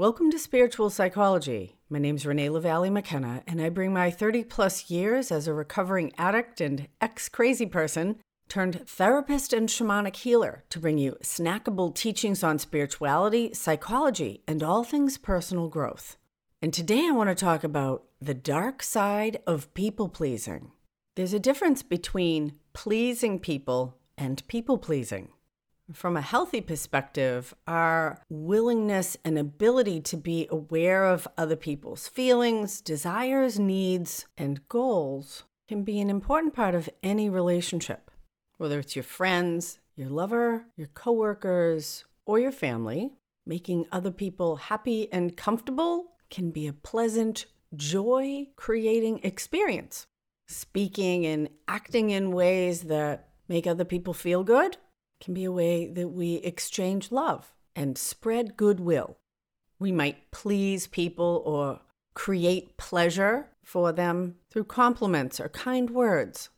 Welcome to Spiritual Psychology. My name is Renee LaValle McKenna, and I bring my 30 plus years as a recovering addict and ex crazy person turned therapist and shamanic healer to bring you snackable teachings on spirituality, psychology, and all things personal growth. And today I want to talk about the dark side of people pleasing. There's a difference between pleasing people and people pleasing. From a healthy perspective, our willingness and ability to be aware of other people's feelings, desires, needs, and goals can be an important part of any relationship. Whether it's your friends, your lover, your coworkers, or your family, making other people happy and comfortable can be a pleasant, joy creating experience. Speaking and acting in ways that make other people feel good can be a way that we exchange love and spread goodwill. We might please people or create pleasure for them through compliments or kind words,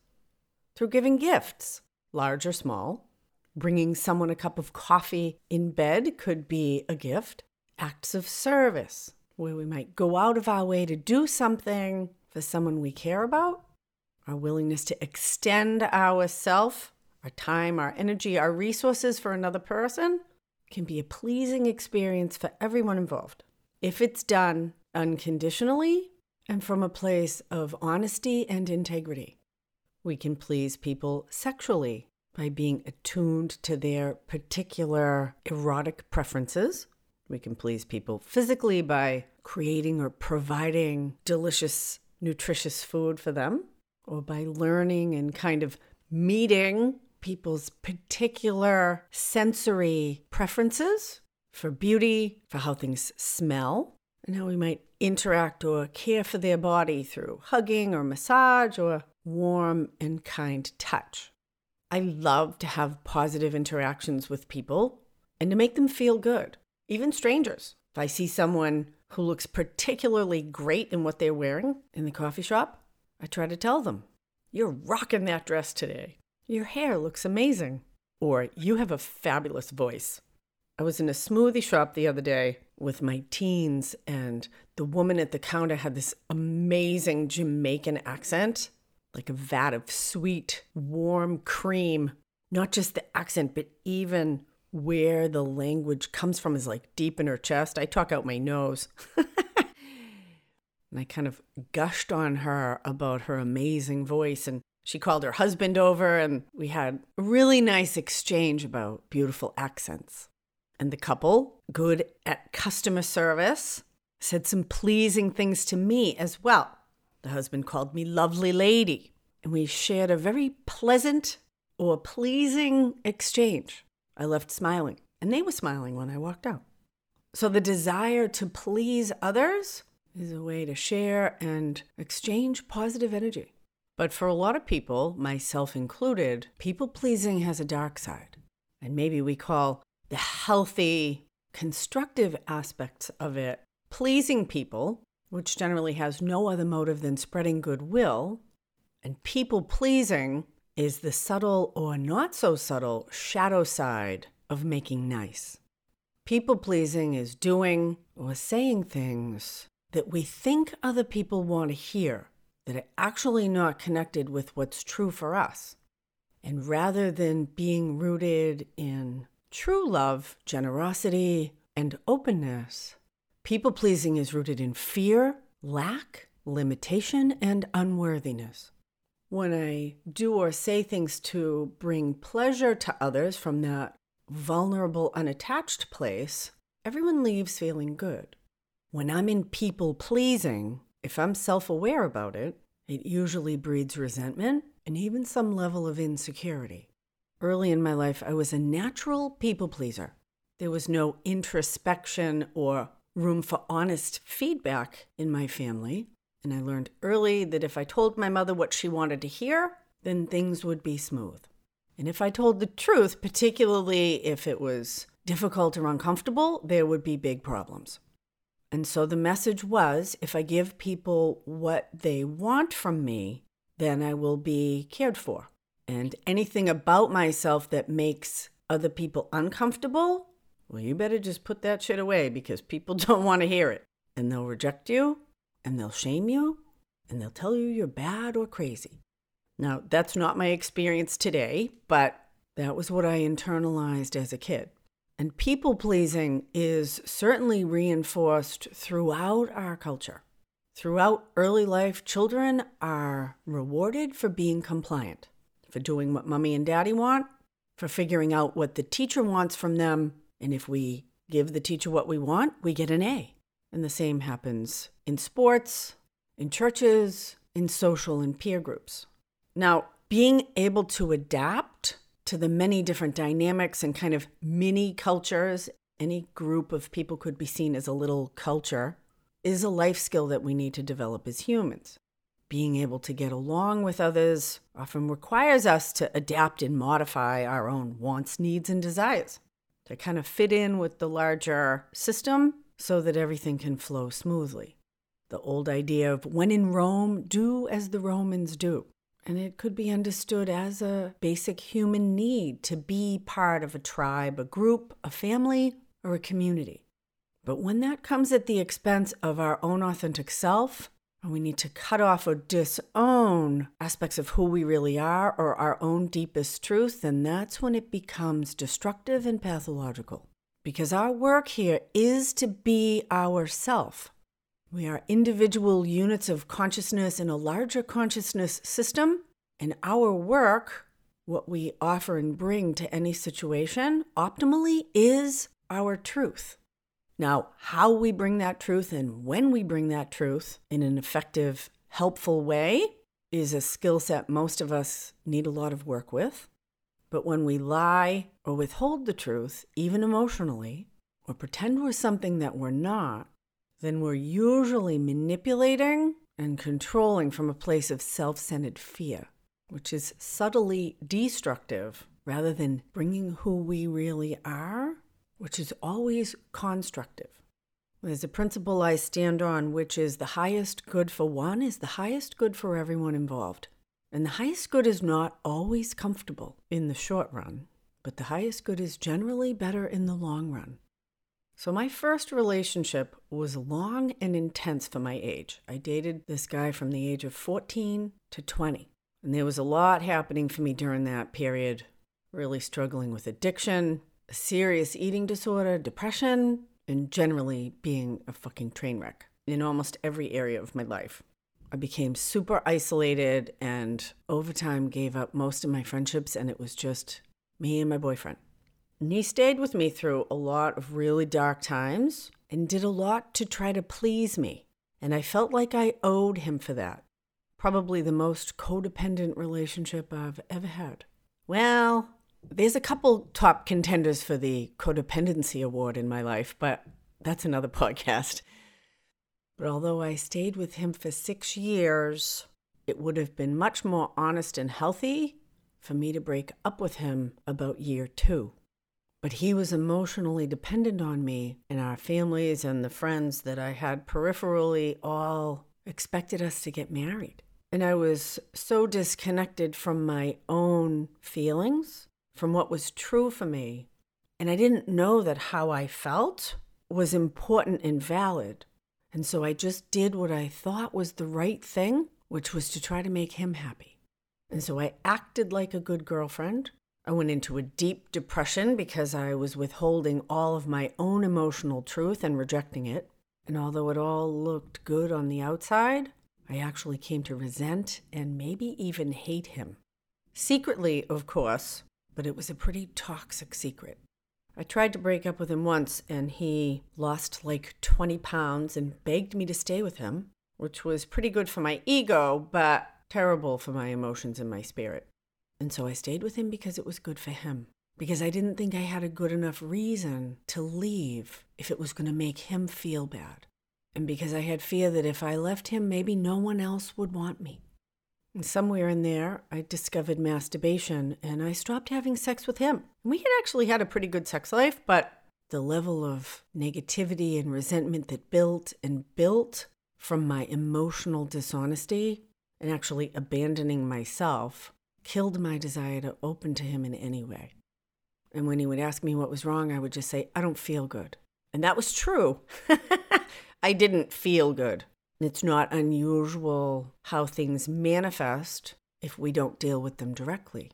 through giving gifts, large or small. Bringing someone a cup of coffee in bed could be a gift. Acts of service, where we might go out of our way to do something for someone we care about. Our willingness to extend ourself our time, our energy, our resources for another person can be a pleasing experience for everyone involved. If it's done unconditionally and from a place of honesty and integrity, we can please people sexually by being attuned to their particular erotic preferences. We can please people physically by creating or providing delicious, nutritious food for them, or by learning and kind of meeting people's particular sensory preferences for beauty, for how things smell, and how we might interact or care for their body through hugging or massage or warm and kind touch. I love to have positive interactions with people and to make them feel good, even strangers. If I see someone who looks particularly great in what they're wearing in the coffee shop, I try to tell them, You're rocking that dress today. Your hair looks amazing. Or, you have a fabulous voice. I was in a smoothie shop the other day with my teens, and the woman at the counter had this amazing Jamaican accent, like a vat of sweet, warm cream. Not just the accent, but even where the language comes from is like deep in her chest. I talk out my nose. and I kind of gushed on her about her amazing voice and she called her husband over, and we had a really nice exchange about beautiful accents. And the couple, good at customer service, said some pleasing things to me as well. The husband called me lovely lady, and we shared a very pleasant or pleasing exchange. I left smiling, and they were smiling when I walked out. So, the desire to please others is a way to share and exchange positive energy. But for a lot of people, myself included, people pleasing has a dark side. And maybe we call the healthy, constructive aspects of it pleasing people, which generally has no other motive than spreading goodwill. And people pleasing is the subtle or not so subtle shadow side of making nice. People pleasing is doing or saying things that we think other people want to hear that are actually not connected with what's true for us. And rather than being rooted in true love, generosity, and openness, people pleasing is rooted in fear, lack, limitation, and unworthiness. When I do or say things to bring pleasure to others from that vulnerable, unattached place, everyone leaves feeling good. When I'm in people pleasing, if I'm self aware about it, it usually breeds resentment and even some level of insecurity. Early in my life, I was a natural people pleaser. There was no introspection or room for honest feedback in my family. And I learned early that if I told my mother what she wanted to hear, then things would be smooth. And if I told the truth, particularly if it was difficult or uncomfortable, there would be big problems. And so the message was if I give people what they want from me, then I will be cared for. And anything about myself that makes other people uncomfortable Well, you better just put that shit away because people don't want to hear it. And they'll reject you, and they'll shame you, and they'll tell you you're bad or crazy. Now, that's not my experience today, but that was what I internalized as a kid. And people pleasing is certainly reinforced throughout our culture. Throughout early life, children are rewarded for being compliant, for doing what mommy and daddy want, for figuring out what the teacher wants from them. And if we give the teacher what we want, we get an A. And the same happens in sports, in churches, in social and peer groups. Now, being able to adapt to the many different dynamics and kind of mini cultures, any group of people could be seen as a little culture, is a life skill that we need to develop as humans. Being able to get along with others often requires us to adapt and modify our own wants, needs, and desires to kind of fit in with the larger system so that everything can flow smoothly. The old idea of when in Rome, do as the Romans do. And it could be understood as a basic human need to be part of a tribe, a group, a family, or a community. But when that comes at the expense of our own authentic self, and we need to cut off or disown aspects of who we really are or our own deepest truth, then that's when it becomes destructive and pathological. Because our work here is to be ourself. We are individual units of consciousness in a larger consciousness system, and our work, what we offer and bring to any situation, optimally is our truth. Now, how we bring that truth and when we bring that truth in an effective, helpful way is a skill set most of us need a lot of work with. But when we lie or withhold the truth, even emotionally, or pretend we're something that we're not, then we're usually manipulating and controlling from a place of self centered fear, which is subtly destructive rather than bringing who we really are which is always constructive. There's a principle I stand on, which is the highest good for one is the highest good for everyone involved. And the highest good is not always comfortable in the short run, but the highest good is generally better in the long run. So, my first relationship was long and intense for my age. I dated this guy from the age of 14 to 20. And there was a lot happening for me during that period, really struggling with addiction, a serious eating disorder, depression, and generally being a fucking train wreck in almost every area of my life. I became super isolated and over time gave up most of my friendships, and it was just me and my boyfriend. And he stayed with me through a lot of really dark times and did a lot to try to please me. And I felt like I owed him for that. Probably the most codependent relationship I've ever had. Well, there's a couple top contenders for the codependency award in my life, but that's another podcast. But although I stayed with him for six years, it would have been much more honest and healthy for me to break up with him about year two. But he was emotionally dependent on me, and our families and the friends that I had peripherally all expected us to get married. And I was so disconnected from my own feelings from what was true for me. And I didn't know that how I felt was important and valid. And so I just did what I thought was the right thing, which was to try to make him happy. And so I acted like a good girlfriend. I went into a deep depression because I was withholding all of my own emotional truth and rejecting it. And although it all looked good on the outside, I actually came to resent and maybe even hate him. Secretly, of course, but it was a pretty toxic secret. I tried to break up with him once, and he lost like 20 pounds and begged me to stay with him, which was pretty good for my ego, but terrible for my emotions and my spirit. And so I stayed with him because it was good for him, because I didn't think I had a good enough reason to leave if it was going to make him feel bad, and because I had fear that if I left him, maybe no one else would want me. And somewhere in there, I discovered masturbation and I stopped having sex with him. We had actually had a pretty good sex life, but the level of negativity and resentment that built and built from my emotional dishonesty and actually abandoning myself killed my desire to open to him in any way. And when he would ask me what was wrong, I would just say, I don't feel good. And that was true. I didn't feel good. It's not unusual how things manifest if we don't deal with them directly.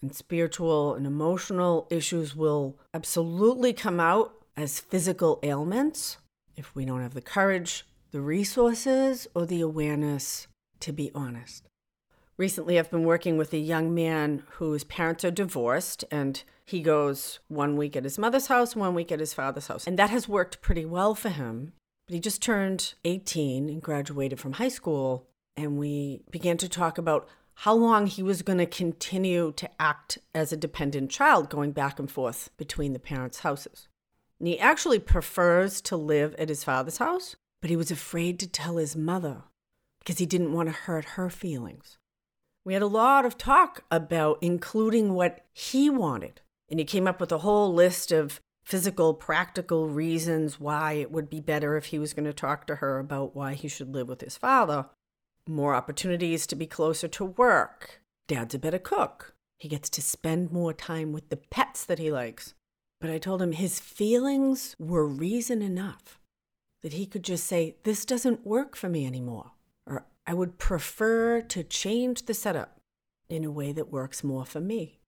And spiritual and emotional issues will absolutely come out as physical ailments if we don't have the courage, the resources, or the awareness to be honest. Recently, I've been working with a young man whose parents are divorced, and he goes one week at his mother's house, one week at his father's house. And that has worked pretty well for him. But he just turned 18 and graduated from high school, and we began to talk about how long he was going to continue to act as a dependent child, going back and forth between the parents' houses. And he actually prefers to live at his father's house, but he was afraid to tell his mother because he didn't want to hurt her feelings. We had a lot of talk about including what he wanted. And he came up with a whole list of physical, practical reasons why it would be better if he was going to talk to her about why he should live with his father. More opportunities to be closer to work. Dad's a better cook. He gets to spend more time with the pets that he likes. But I told him his feelings were reason enough that he could just say, This doesn't work for me anymore. I would prefer to change the setup in a way that works more for me.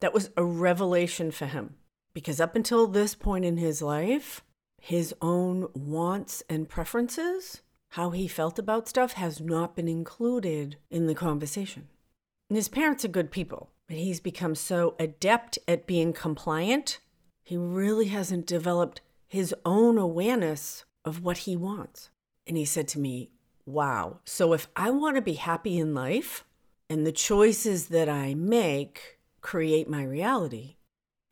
That was a revelation for him because up until this point in his life, his own wants and preferences, how he felt about stuff, has not been included in the conversation. And his parents are good people, but he's become so adept at being compliant, he really hasn't developed his own awareness of what he wants. And he said to me, wow. So if I want to be happy in life and the choices that I make create my reality,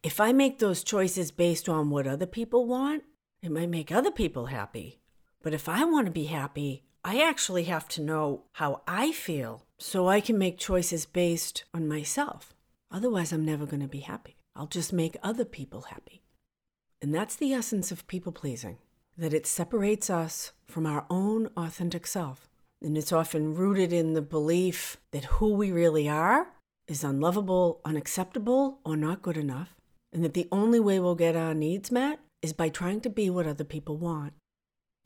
if I make those choices based on what other people want, it might make other people happy. But if I want to be happy, I actually have to know how I feel so I can make choices based on myself. Otherwise, I'm never going to be happy. I'll just make other people happy. And that's the essence of people pleasing that it separates us from our own authentic self. And it's often rooted in the belief that who we really are is unlovable, unacceptable, or not good enough. And that the only way we'll get our needs met is by trying to be what other people want.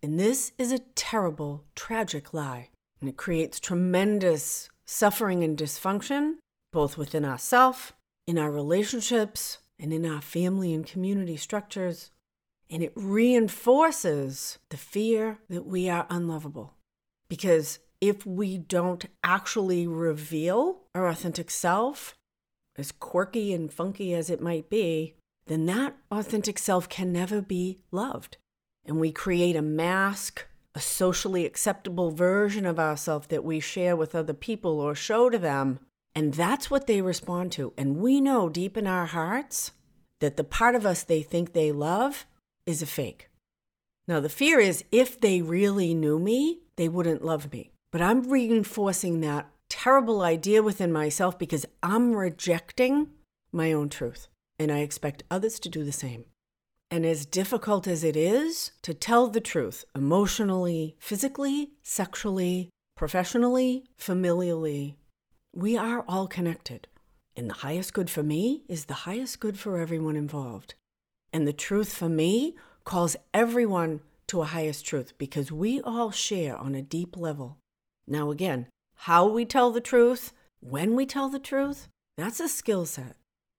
And this is a terrible, tragic lie. And it creates tremendous suffering and dysfunction, both within ourselves, in our relationships, and in our family and community structures, and it reinforces the fear that we are unlovable. Because if we don't actually reveal our authentic self, as quirky and funky as it might be, then that authentic self can never be loved. And we create a mask, a socially acceptable version of ourselves that we share with other people or show to them. And that's what they respond to. And we know deep in our hearts that the part of us they think they love is a fake. Now, the fear is if they really knew me, they wouldn't love me. But I'm reinforcing that terrible idea within myself because I'm rejecting my own truth. And I expect others to do the same. And as difficult as it is to tell the truth emotionally, physically, sexually, professionally, familially, we are all connected. And the highest good for me is the highest good for everyone involved. And the truth for me calls everyone to a highest truth because we all share on a deep level. Now, again, how we tell the truth, when we tell the truth, that's a skill set.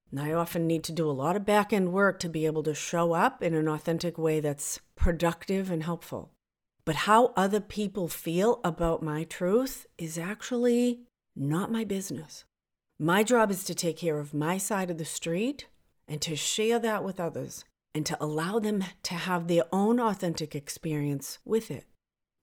And I often need to do a lot of back end work to be able to show up in an authentic way that's productive and helpful. But how other people feel about my truth is actually not my business. My job is to take care of my side of the street and to share that with others and to allow them to have their own authentic experience with it.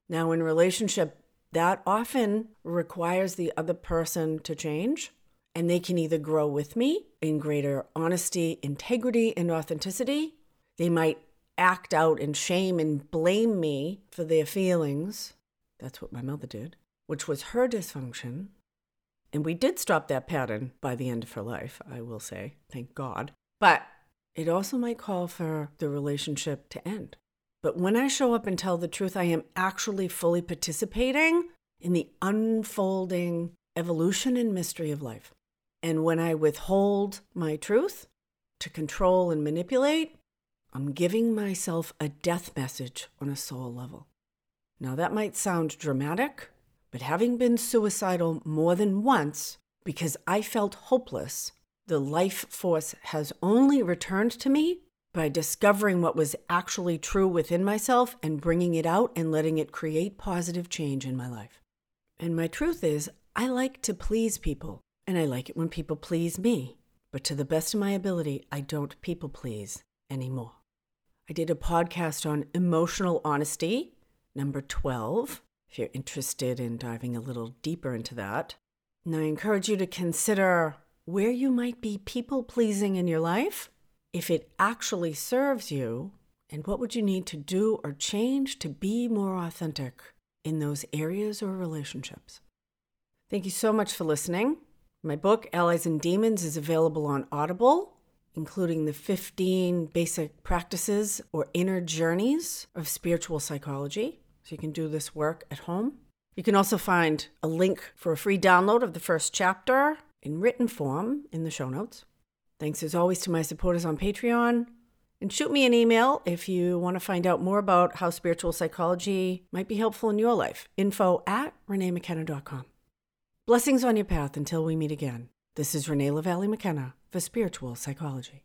Now, in relationship, that often requires the other person to change, and they can either grow with me in greater honesty, integrity, and authenticity. They might act out in shame and blame me for their feelings. That's what my mother did, which was her dysfunction. And we did stop that pattern by the end of her life, I will say, thank God. But it also might call for the relationship to end. But when I show up and tell the truth, I am actually fully participating in the unfolding evolution and mystery of life. And when I withhold my truth to control and manipulate, I'm giving myself a death message on a soul level. Now, that might sound dramatic, but having been suicidal more than once because I felt hopeless, the life force has only returned to me by discovering what was actually true within myself and bringing it out and letting it create positive change in my life. And my truth is, I like to please people, and I like it when people please me. But to the best of my ability, I don't people please anymore. I did a podcast on emotional honesty, number 12, if you're interested in diving a little deeper into that. And I encourage you to consider where you might be people pleasing in your life, if it actually serves you, and what would you need to do or change to be more authentic in those areas or relationships. Thank you so much for listening. My book, Allies and Demons, is available on Audible, including the 15 basic practices or inner journeys of spiritual psychology. So you can do this work at home. You can also find a link for a free download of the first chapter in written form in the show notes. Thanks as always to my supporters on Patreon. And shoot me an email if you want to find out more about how spiritual psychology might be helpful in your life. Info at reneemckenna.com. Blessings on your path until we meet again. This is Renee LaValle McKenna for Spiritual Psychology.